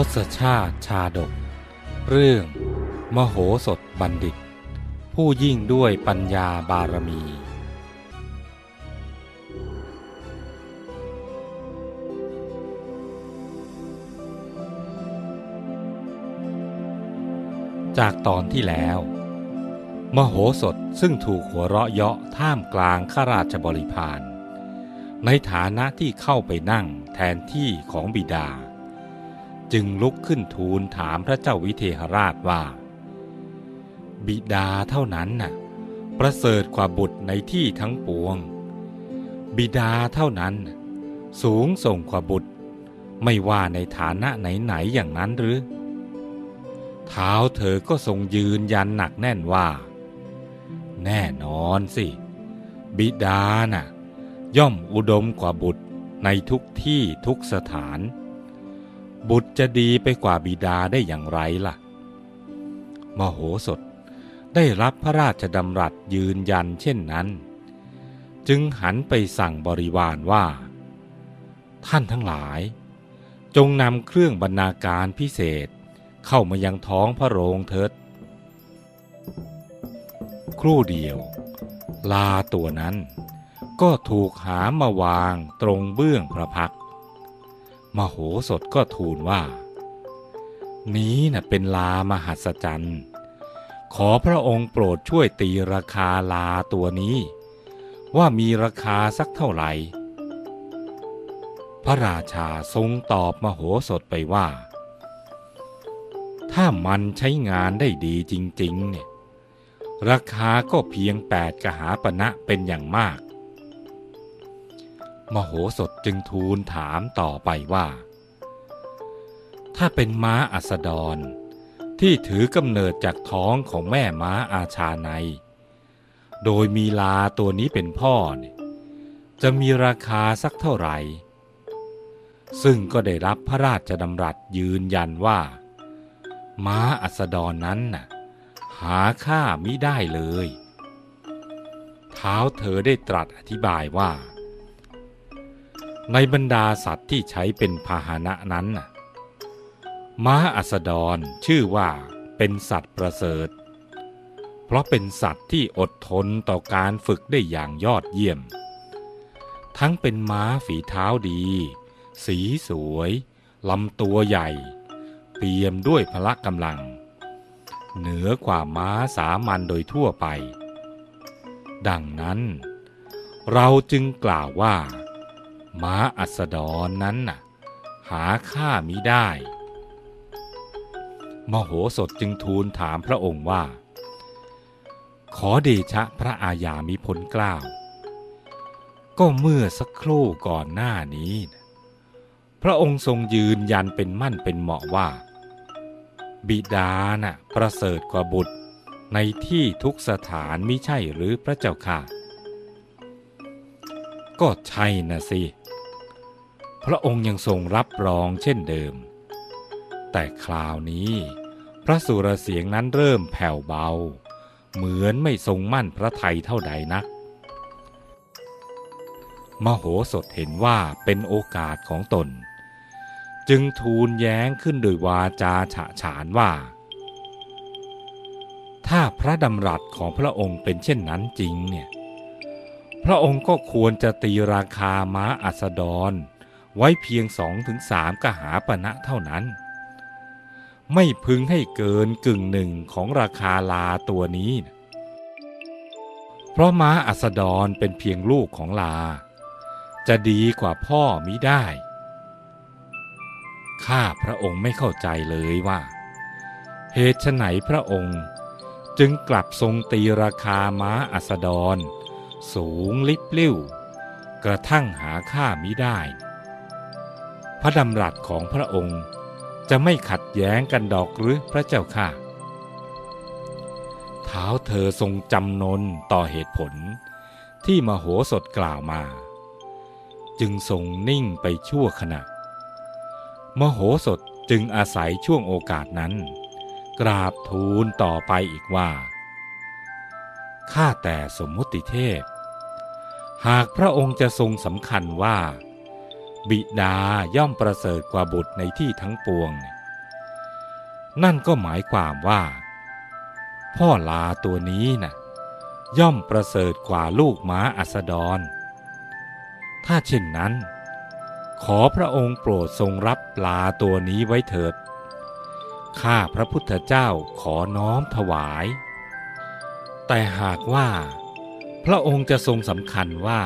ทศชาติชาดก เรื่อง มโหสถบัณฑิต ผู้ยิ่งด้วยปัญญาบารมี จากตอนที่แล้ว มโหสถซึ่งถูกหัวเราะเยาะท่ามกลางข้าราชบริพารในฐานะที่เข้าไปนั่งแทนที่ของบิดา จึงลุกขึ้นทูลถามพระเจ้าวิเทหราชว่า บิดาเท่านั้นน่ะประเสริฐกว่าบุตรในที่ทั้งปวง บิดาเท่านั้น สูงส่งกว่าบุตร ไม่ว่าในฐานะไหนๆอย่างนั้นหรือ เท้าเธอก็ทรงยืนยันหนักแน่นว่า แน่นอนสิ บิดาน่ะ ย่อมอุดมกว่าบุตรในทุกที่ทุกสถาน บุตรจะดีไปกว่าบิดาได้อย่างไรล่ะ มโหสถได้รับพระราชดำรัสยืนยันเช่นนั้น จึงหันไปสั่งบริวารว่า ท่านทั้งหลาย จงนำเครื่องบรรณาการพิเศษเข้ามายังท้องพระโรงเถิด ครู่เดียว ลาตัวนั้นก็ถูกหามาวางตรงเบื้องพระพักตร์ มโหสถก็ทูลว่า นี้น่ะเป็นลามหัศจรรย์ ขอพระองค์โปรดช่วยตีราคาลาตัวนี้ ว่ามีราคาสักเท่าไหร่ พระราชาทรงตอบมโหสถไปว่า ถ้ามันใช้งานได้ดีจริง ๆ เนี่ย ราคาก็เพียงแปดกหาปณะเป็นอย่างมาก มโหสถจึงทูลถามต่อไปว่า ถ้าเป็นม้าอัสดร ที่ถือกำเนิดจากท้องของแม่ม้าอาชาใน โดยมีลาตัวนี้เป็นพ่อ จะมีราคาสักเท่าไหร่ ซึ่งก็ได้รับพระราชดำรัสยืนยันว่า ม้าอัสดรนั้นน่ะหาค่ามิได้เลย เท้าเธอได้ตรัสอธิบายว่า ในบรรดาสัตว์ที่ใช้เป็นพาหนะนั้นม้าอัสดรชื่อว่าเป็นสัตว์ประเสริฐ เพราะเป็นสัตว์ที่อดทนต่อการฝึกได้อย่างยอดเยี่ยม ทั้งเป็นม้าฝีเท้าดี สีสวยลำตัวใหญ่ เปี่ยมด้วยพละกำลัง เหนือกว่าม้าสามัญโดยทั่วไป ดังนั้น เราจึงกล่าวว่า ม้าอัสดรนนั้นน่ะ หาค่ามิได้ มโหสถจึงทูลถามพระองค์ว่า ขอเดชะพระอาญามิพ้นกล้าว ก็เมื่อสักครู่ก่อนหน้านี้ พระองค์ทรงยืนยันเป็นมั่นเป็นเหมาะว่า บิดาน่ะประเสริฐกว่าบุตรในที่ทุกสถานมิใช่หรือพระเจ้าค่ะ ก็ใช่นะสิ พระองค์ยังทรงรับรองเช่นเดิม แต่คราวนี้ พระสุรเสียงนั้นเริ่มแผ่วเบา เหมือนไม่ทรงมั่นพระไทยเท่าใดนัก มโหสถเห็นว่าเป็นโอกาสของตน จึงทูลแย้งขึ้นโดยวาจาฉะฉานว่า ถ้าพระดำรัสของพระองค์เป็นเช่นนั้นจริงเนี่ย พระองค์ก็ควรจะตีราคาม้าอัสดร ไว้เพียงสองถึงสามกหาปณะเท่านั้น ไม่พึงให้เกินกึ่งหนึ่งของราคาลาตัวนี้ เพราะม้าอัสดรเป็นเพียงลูกของลา จะดีกว่าพ่อมิได้ ข้าพระองค์ไม่เข้าใจเลยว่า เหตุไฉนพระองค์จึงกลับทรงตีราคาม้าอัสดร สูงลิบลิ่วกระทั่งหาค่ามิได้ ระดำรัสของพระองค์ จะไม่ขัดแย้งกันดอกหรือพระเจ้าค่ะ เท้าเธอทรงจำนนต่อเหตุผลที่มโหสถกล่าวมา จึงทรงนิ่งไปชั่วขณะ มโหสถจึงอาศัยช่วงโอกาสนั้น กราบทูลต่อไปอีกว่าข้าแต่สมมุติเทพ หากพระองค์จะทรงสำคัญว่า บิดาย่อมประเสริฐกว่าบุตรในที่ทั้งปวง นั่นก็หมายความว่า พ่อลาตัวนี้นะ่ะ ย่อมประเสริฐกว่าลูกม้าอัสดร ถ้าเช่นนั้น ขอพระองค์โปรดทรงรับลาตัวนี้ไว้เถิด ข้าพระพุทธเจ้าขอน้อมถวาย แต่หากว่า พระองค์จะทรงสำคัญว่า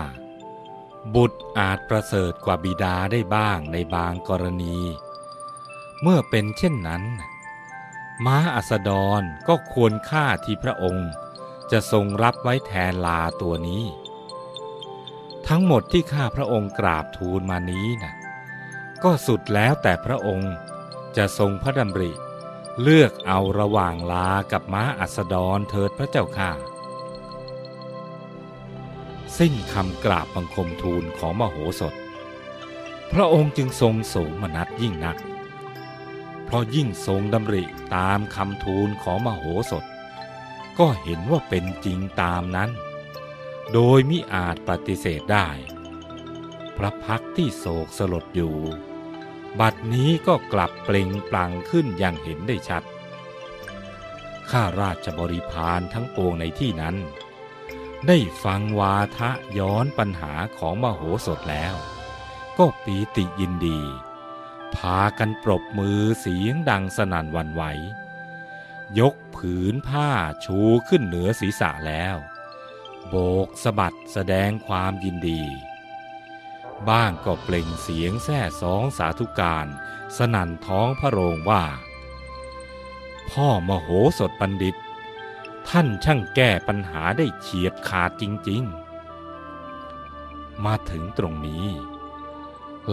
บุตรอาจประเสริฐกว่าบิดาได้บ้างในบางกรณี เมื่อเป็นเช่นนั้น ม้าอัสดรก็ควรค่าที่พระองค์ จะทรงรับไว้แทนลาตัวนี้ ทั้งหมดที่ข้าพระองค์กราบทูลมานี้นะก็สุดแล้วแต่พระองค์จะทรงพระดำริ เลือกเอาระหว่างลากับม้าอัสดรเถิดพระเจ้าข้า สิ้นคำกราบบังคมทูลของมโหสถ พระองค์จึงทรงโสมนัดยิ่งนัก เพราะยิ่งทรงดำริตามคำทูลของมโหสถ ก็เห็นว่าเป็นจริงตามนั้น โดยมิอาจปฏิเสธได้ พระพักที่โศกสลดอยู่ บัดนี้ก็กลับเปล่งปลั่งขึ้นอย่างเห็นได้ชัดข้าราชบริพารทั้งปวงในที่นั้น ได้ฟังวาทะย้อนปัญหาของมโหสถแล้ว ก็ปีติยินดี พากันปรบมือเสียงดังสนั่นวันไหว ยกผืนผ้าชูขึ้นเหนือศีรษะแล้ว โบกสะบัดแสดงความยินดี บ้างก็เปล่งเสียงแซ่สองสาธุการสนั่นท้องพระโรงว่า พ่อมโหสถบัณฑิต ท่านช่างแก้ปัญหาได้เฉียบขาดจริง ๆ มาถึงตรงนี้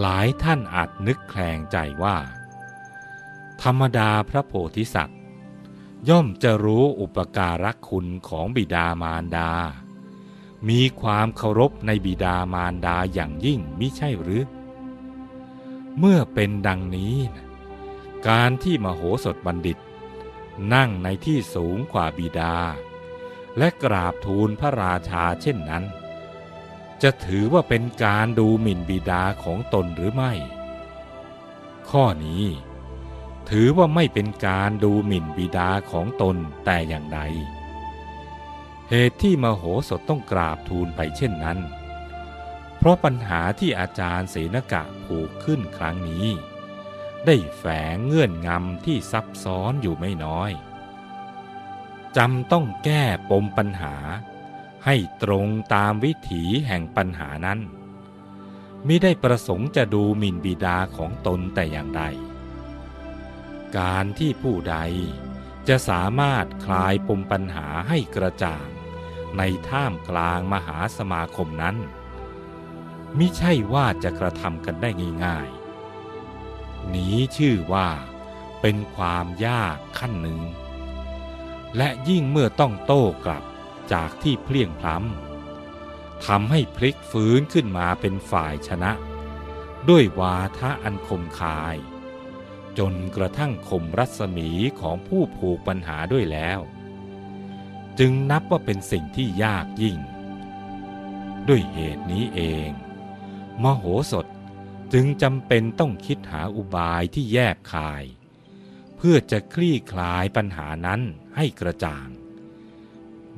หลายท่านอาจนึกแคลงใจว่า ธรรมดาพระโพธิสัตว์ ย่อมจะรู้อุปการะคุณของบิดามารดา มีความเคารพในบิดามารดาอย่างยิ่งมิใช่หรือ เมื่อเป็นดังนี้ การที่มโหสถบัณฑิต นั่งในที่สูงกว่าบิดา และกราบทูลพระราชาเช่นนั้น จะถือว่าเป็นการดูหมิ่นบิดาของตนหรือไม่ ข้อนี้ ถือว่าไม่เป็นการดูหมิ่นบิดาของตนแต่อย่างใดเหตุที่มโหสถต้องกราบทูลไปเช่นนั้น เพราะปัญหาที่อาจารย์เสนกะผูกขึ้นครั้งนี้ ได้แฝงเงื่อนงำที่ซับซ้อนอยู่ไม่น้อยจำต้องแก้ปมปัญหา ให้ตรงตามวิถีแห่งปัญหานั้นมิได้ประสงค์จะดูหมิ่นบิดาของตนแต่อย่างใด การที่ผู้ใดจะสามารถคลายปมปัญหาให้กระจ่างในท่ามกลางมหาสมาคมนั้น มิใช่ว่าจะกระทำกันได้ง่ายๆ นี้ชื่อว่าเป็นความยากขั้นหนึ่ง และยิ่งเมื่อต้องโต้กลับจากที่เพลียงพล้ำทำให้พลิกฟื้นขึ้นมาเป็นฝ่ายชนะ ด้วยวาทะอันคมคาย จนกระทั่งข่มรัศมีของผู้ผูกปัญหาด้วยแล้ว จึงนับว่าเป็นสิ่งที่ยากยิ่ง ด้วยเหตุนี้เอง มโหสถ จึงจำเป็นต้องคิดหาอุบายที่แยบคาย เพื่อจะคลี่คลายปัญหานั้นให้กระจ่าง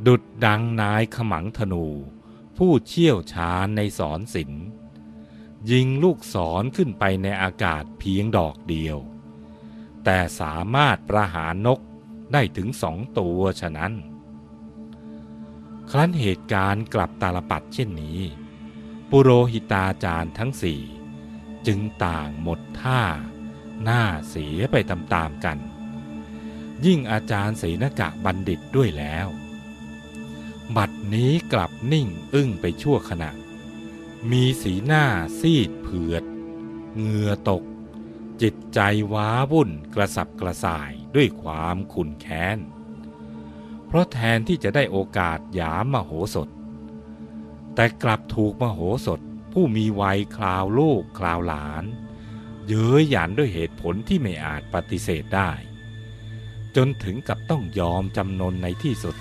ดุดดังนายขมังธนู ผู้เชี่ยวชาญในสอนศิลป์ยิงลูกศรขึ้นไปในอากาศเพียงดอกเดียว แต่สามารถประหารนกได้ถึงสองตัวฉะนั้น ครั้นเหตุการณ์กลับตาลปัดเช่นนี้ ปุโรหิตาจารย์ทั้งสี่ จึงต่างหมดท่า หน้าเสียไปตามๆกัน ยิ่งอาจารย์เสนกะบัณฑิตด้วยแล้ว บัดนี้กลับนิ่งอึ้งไปชั่วขณะ มีสีหน้าซีดเผือดเหงื่อตก จิตใจว้าวุ่นกระสับกระส่ายด้วยความขุนแค้น เพราะแทนที่จะได้โอกาสหยามมโหสถ แต่กลับถูกมโหสถ ผู้มีวัยคราวลูกคราวหลาน เย้ยหยันด้วยเหตุผลที่ไม่อาจปฏิเสธได้ จนถึงกับต้องยอมจำนนในที่สุด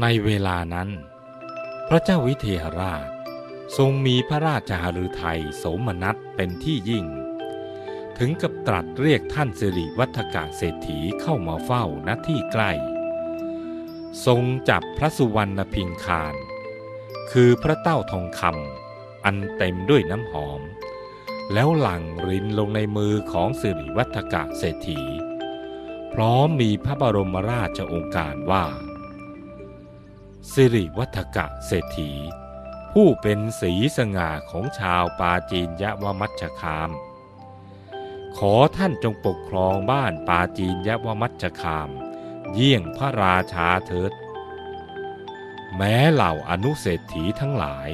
ในเวลานั้น พระเจ้าวิเทหราช ทรงมีพระราชหฤทัยโสมนัสเป็นที่ยิ่ง ถึงกับตรัสเรียกท่านสิริวัฒกะเศรษฐีเข้ามาเฝ้าณที่ใกล้ ทรงจับพระสุวรรณพิงคาร คือพระเต้าทองคำอันเต็มด้วยน้ำหอม แล้วหลั่งรินลงในมือของสิริวัฒกะเศรษฐี พร้อมมีพระบรมราชโองการว่า สิริวัฒกะเศรษฐี ผู้เป็นสีสง่าของชาวปาจีนยะวมัชคาม ขอท่านจงปกครองบ้านปาจีนยะวมัชคาม เยี่ยงพระราชาเถิด แม้เหล่าอนุเศรษฐีทั้งหลาย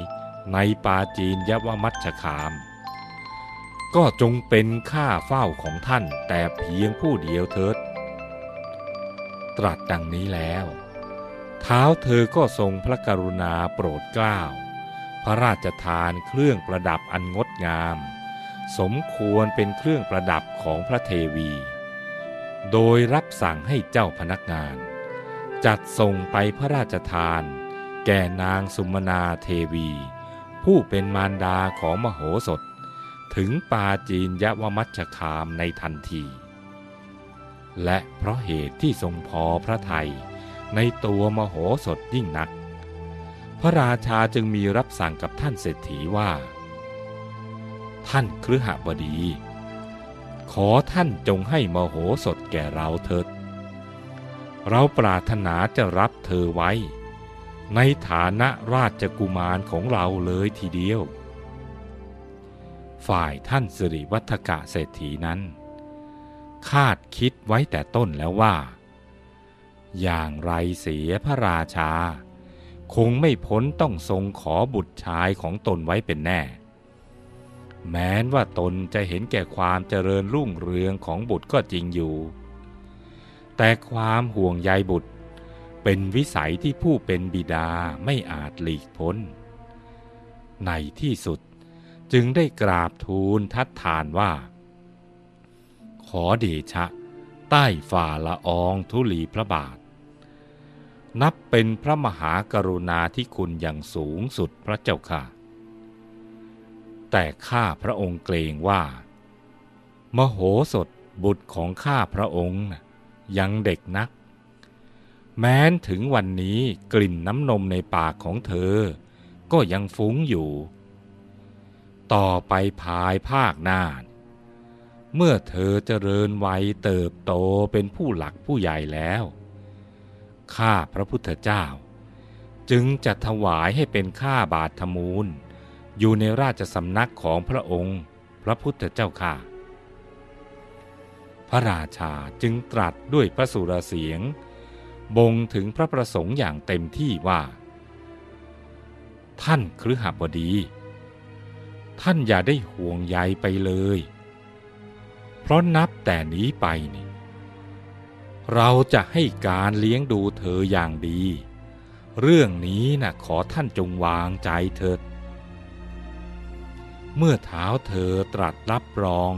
ในปาจีนยวมัชคาม ก็จงเป็นข้าเฝ้าของท่านแต่เพียงผู้เดียวเถิด ตรัสดังนี้แล้ว เท้าเธอก็ทรงพระกรุณาโปรดเกล้า พระราชทานเครื่องประดับอันงดงาม สมควรเป็นเครื่องประดับของพระเทวี โดยรับสั่งให้เจ้าพนักงาน จัดส่งไปพระราชทาน แก่นางสุมนาเทวี ผู้เป็นมารดาของมโหสถ ถึงปาจีนยวมัชคามในทันที และเพราะเหตุที่ทรงพอพระทัยในตัวมโหสถยิ่งนัก พระราชาจึงมีรับสั่งกับท่านเศรษฐีว่า ท่านครหบดี ขอท่านจงให้มโหสถแก่เราเถิด เราปรารถนาจะรับเธอไว้ ในฐานะราชกุมารของเราเลยทีเดียว ฝ่ายท่านสิริวัฒกะเศรษฐีนั้น คาดคิดไว้แต่ต้นแล้วว่า อย่างไรเสียพระราชา คงไม่พ้นต้องทรงขอบุตรชายของตนไว้เป็นแน่ แม้นว่าตนจะเห็นแก่ความเจริญรุ่งเรืองของบุตรก็จริงอยู่ แต่ความห่วงใยบุตร เป็นวิสัยที่ผู้เป็นบิดาไม่อาจหลีกพ้น ในที่สุดจึงได้กราบทูลทัดทานว่า ขอเดชะ ใต้ฝ่าละอองธุลีพระบาท นับเป็นพระมหากรุณาธิคุณอย่างสูงสุดพระเจ้าค่ะ แต่ข้าพระองค์เกรงว่า มโหสถบุตรของข้าพระองค์ยังเด็กนัก แม้นถึงวันนี้กลิ่นน้ำนมในปากของเธอ ก็ยังฟุ้งอยู่ ต่อไปภายภาคหน้า เมื่อเธอเจริญวัยเติบโตเป็นผู้หลักผู้ใหญ่แล้ว ข้าพระพุทธเจ้า จึงจะถวายให้เป็นข้าบาทธมูล อยู่ในราชสำนักของพระองค์ พระพุทธเจ้าค่ะ พระราชาจึงตรัสด้วยพระสุรเสียง บ่งถึงพระประสงค์อย่างเต็มที่ว่า ท่านครหบดี ท่านอย่าได้ห่วงใยไปเลย เพราะนับแต่นี้ไปนี่ เราจะให้การเลี้ยงดูเธออย่างดี เรื่องนี้นะ่ะขอท่านจงวางใจเถิดเมื่อเท้าเธอตรัสรับรอง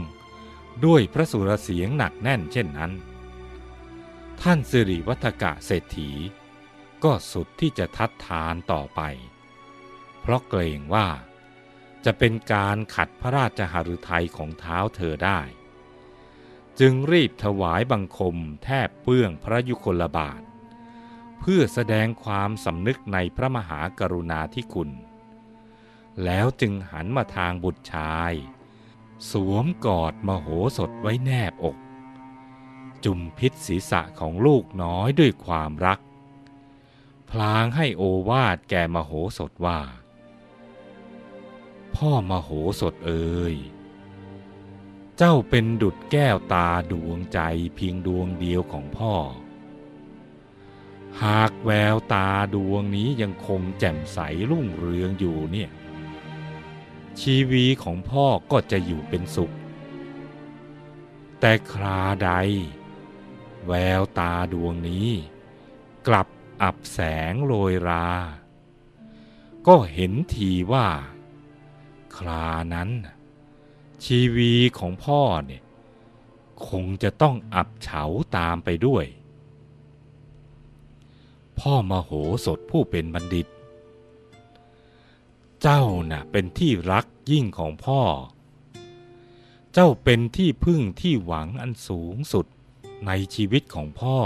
ด้วยพระสุรเสียงหนักแน่นเช่นนั้น ท่านสิริวัฒกะเศรษฐี ก็สุดที่จะทัดทานต่อไป เพราะเกรงว่า จะเป็นการขัดพระราชหฤทัยของเท้าเธอได้ จึงรีบถวายบังคมแทบเปื้องพระยุคลบาท เพื่อแสดงความสำนึกในพระมหากรุณาธิคุณ แล้วจึงหันมาทางบุตรชาย สวมกอดมโหสถไว้แนบอก จุมพิษศีรษะของลูกน้อยด้วยความรัก พลางให้โอวาดแก่มโหสถว่า พ่อมโหสถเอ่ยเจ้าเป็นดุจแก้วตาดวงใจเพียงดวงเดียวของพ่อ หากแววตาดวงนี้ยังคงแจ่มใสรุ่งเรืองอยู่เนี่ยชีวีของพ่อก็จะอยู่เป็นสุข แต่คราใด แววตาดวงนี้ กลับอับแสงโรยรา ก็เห็นทีว่า ครานั้น ชีวีของพ่อเนี่ย คงจะต้องอับเฉาตามไปด้วย พ่อมโหสถผู้เป็นบัณฑิต เจ้าน่ะเป็นที่รักยิ่งของพ่อ เจ้าเป็นที่พึ่งที่หวังอันสูงสุด ในชีวิตของพ่อ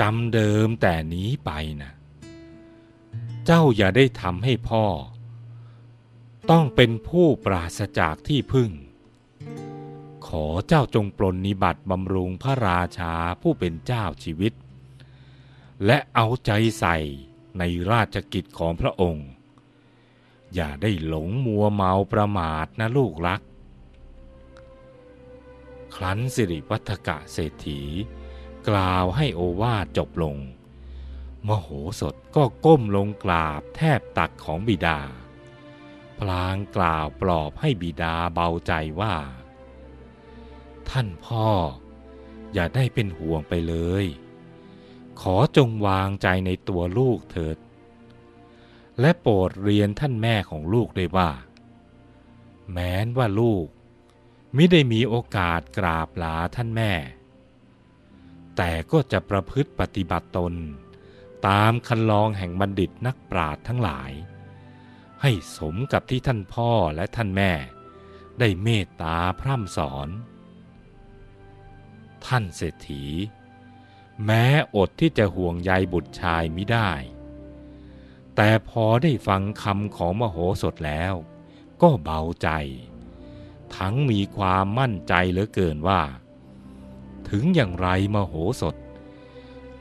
จำเดิมแต่นี้ไปนะเจ้าอย่าได้ทำให้พ่อ ต้องเป็นผู้ปราศจากที่พึ่ง ขอเจ้าจงปรนนิบัติบำรุงพระราชาผู้เป็นเจ้าชีวิต และเอาใจใส่ในราชกิจของพระองค์ อย่าได้หลงมัวเมาประมาทนะลูกรัก ครั้นสิริวัฒกะเศรษฐี กล่าวให้โอวาทจบลง มโหสถก็ก้มลงกราบแทบตักของบิดา พลางกล่าวปลอบให้บิดาเบาใจว่า ท่านพ่อ อย่าได้เป็นห่วงไปเลย ขอจงวางใจในตัวลูกเถิด และโปรดเรียนท่านแม่ของลูกด้วยว่า แม้นว่าลูก ไม่ได้มีโอกาสกราบลาท่านแม่ แต่ก็จะประพฤติปฏิบัติตน ตามคันลองแห่งบัณฑิตนักปราชญ์ทั้งหลาย ให้สมกับที่ท่านพ่อและท่านแม่ ได้เมตตาพร่ำสอน ท่านเศรษฐี แม้อดที่จะห่วงใยบุตรชายมิได้ แต่พอได้ฟังคำของมโหสถแล้ว ก็เบาใจ ทั้งมีความมั่นใจเหลือเกินว่า ถึงอย่างไรมโหสถ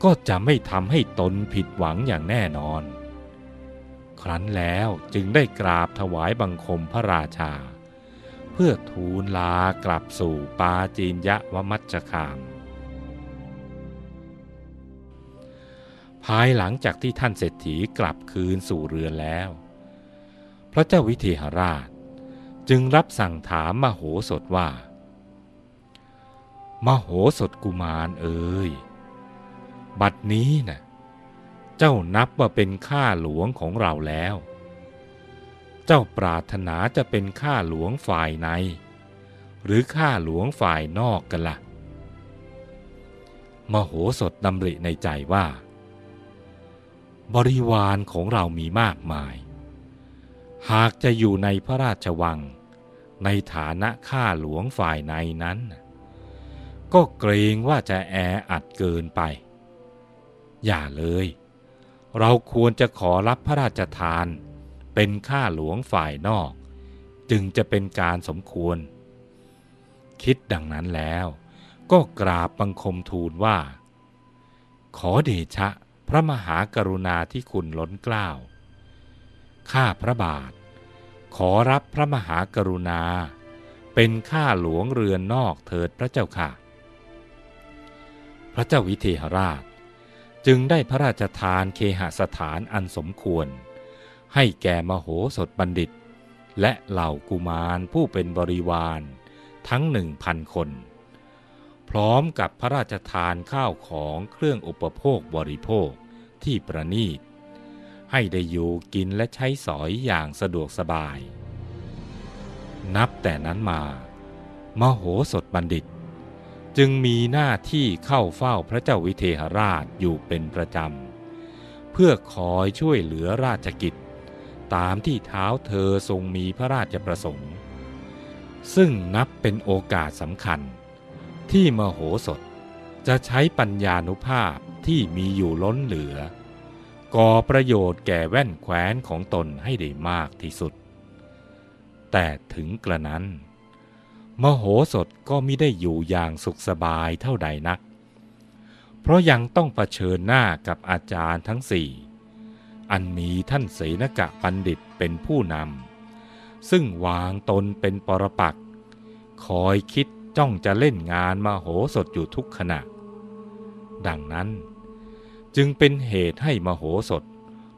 ก็จะไม่ทำให้ตนผิดหวังอย่างแน่นอน ครั้นแล้วจึงได้กราบถวายบังคมพระราชา เพื่อทูลลากลับสู่ปาจีนยะวมัจจคาม ภายหลังจากที่ท่านเศรษฐีกลับคืนสู่เรือนแล้ว พระเจ้าวิเทหราช จึงรับสั่งถามมโหสถว่า มโหสถกุมารเอ๋ยบัดนี้นะ่ะเจ้านับว่าเป็นข้าหลวงของเราแล้ว เจ้าปรารถนาจะเป็นข้าหลวงฝ่ายใน หรือข้าหลวงฝ่ายนอกกันละ่ะ มโหสถดำริในใจว่า บริวารของเรามีมากมาย หากจะอยู่ในพระราชวัง ในฐานะข้าหลวงฝ่ายในนั้น ก็เกรงว่าจะแออัดเกินไป อย่าเลย เราควรจะขอรับพระราชทาน เป็นข้าหลวงฝ่ายนอก จึงจะเป็นการสมควร คิดดังนั้นแล้ว ก็กราบบังคมทูลว่า ขอเดชะพระมหากรุณาที่คุณล้นเกล้าข้าพระบาท ขอรับพระมหากรุณา เป็นข้าหลวงเรือนนอกเถิดพระเจ้าค่ะ พระเจ้าวิเทหราช จึงได้พระราชทานเคหสถานอันสมควร ให้แก่มโหสถบัณฑิต และเหล่ากุมารผู้เป็นบริวารทั้งหนึ่งพันคน พร้อมกับพระราชทานข้าวของเครื่องอุปโภคบริโภคที่ประนีต ให้ได้อยู่กินและใช้สอยอย่างสะดวกสบาย นับแต่นั้นมา มโหสถบัณฑิต จึงมีหน้าที่เข้าเฝ้าพระเจ้าวิเทหราชอยู่เป็นประจำ เพื่อคอยช่วยเหลือราชกิจ ตามที่เท้าเธอทรงมีพระราชประสงค์ ซึ่งนับเป็นโอกาสสำคัญ ที่มโหสถจะใช้ปัญญานุภาพที่มีอยู่ล้นเหลือ ก่อประโยชน์แก่แว่นแคว้นของตนให้ได้มากที่สุด แต่ถึงกระนั้น มโหสถก็มิได้อยู่อย่างสุขสบายเท่าใดนัก เพราะยังต้องเผชิญหน้ากับอาจารย์ทั้งสี่อันมีท่านเสนกะปันดิตเป็นผู้นำ ซึ่งวางตนเป็นปรปักคอยคิดจ้องจะเล่นงานมโหสถอยู่ทุกขณะ ดังนั้น จึงเป็นเหตุให้มโหสถ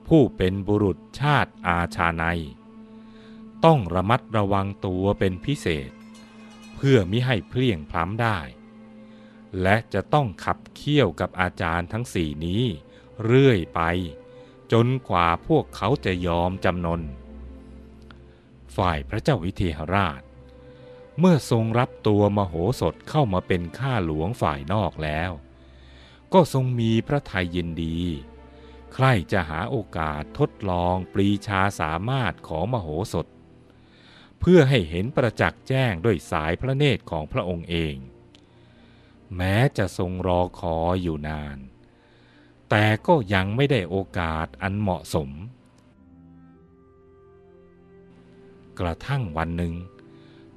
ผู้เป็นบุรุษชาติอาชาในต้องระมัดระวังตัวเป็นพิเศษ เพื่อมิให้เพลี่ยงพล้ำได้ และจะต้องขับเคี่ยวกับอาจารย์ทั้งสี่นี้เรื่อยไป จนกว่าพวกเขาจะยอมจำนน ฝ่ายพระเจ้าวิเทหราช เมื่อทรงรับตัวมโหสถเข้ามาเป็นข้าหลวงฝ่ายนอกแล้ว ก็ทรงมีพระทัยยินดี ใครจะหาโอกาสทดลองปรีชาสามารถของมโหสถ เพื่อให้เห็นประจักษ์แจ้งด้วยสายพระเนตรของพระองค์เอง แม้จะทรงรอคอยอยู่นาน แต่ก็ยังไม่ได้โอกาสอันเหมาะสม กระทั่งวันหนึ่ง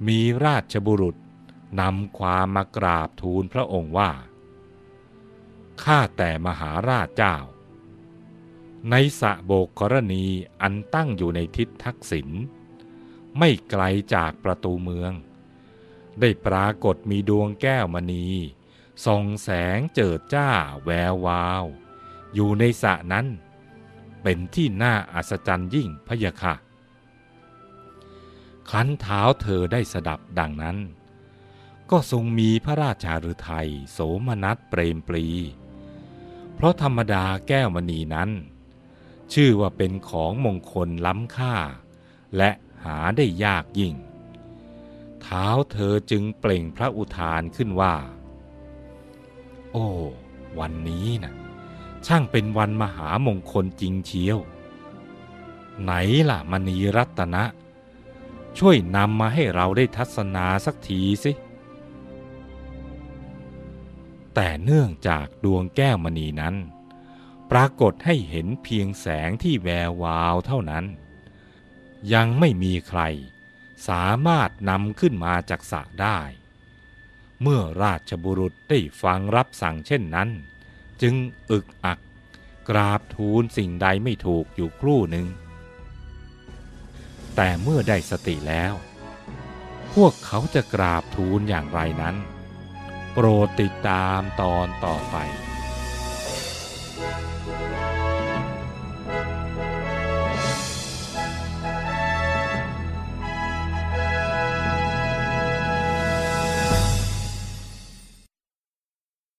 มีราชบุรุษนำความมากราบทูลพระองค์ว่า ข้าแต่มหาราชเจ้า ในสะโบกกรณีอันตั้งอยู่ในทิศทักษิณไม่ไกลจากประตูเมือง ได้ปรากฏมีดวงแก้วมณีส่องแสงเจิดจ้าแวววาว อยู่ในสระนั้น เป็นที่น่าอัศจรรย์ยิ่งพะยะค่ะครั้นเท้าเธอได้สดับดังนั้น ก็ทรงมีพระราชาฤทัยโสมนัสเปรมปรี ราะธรรมดาแก้วมณีนั้น ชื่อว่าเป็นของมงคลล้ำค่า และหาได้ยากยิ่ง เท้าเธอจึงเปล่งพระอุทานขึ้นว่า โอ้ วันนี้นะช่างเป็นวันมหามงคลจริงเชียว ไหนล่ะมณีรัตนะ ช่วยนำมาให้เราได้ทัศนาสักทีสิ แต่เนื่องจากดวงแก้วมณีนั้น ปรากฏให้เห็นเพียงแสงที่แวววาวเท่านั้น ยังไม่มีใครสามารถนำขึ้นมาจากสระได้ เมื่อราชบุรุษได้ฟังรับสั่งเช่นนั้น จึงอึกอัก กราบทูลสิ่งใดไม่ถูกอยู่ครู่หนึ่ง แต่เมื่อได้สติแล้ว พวกเขาจะกราบทูลอย่างไรนั้น โปรดติดตามตอนต่อไป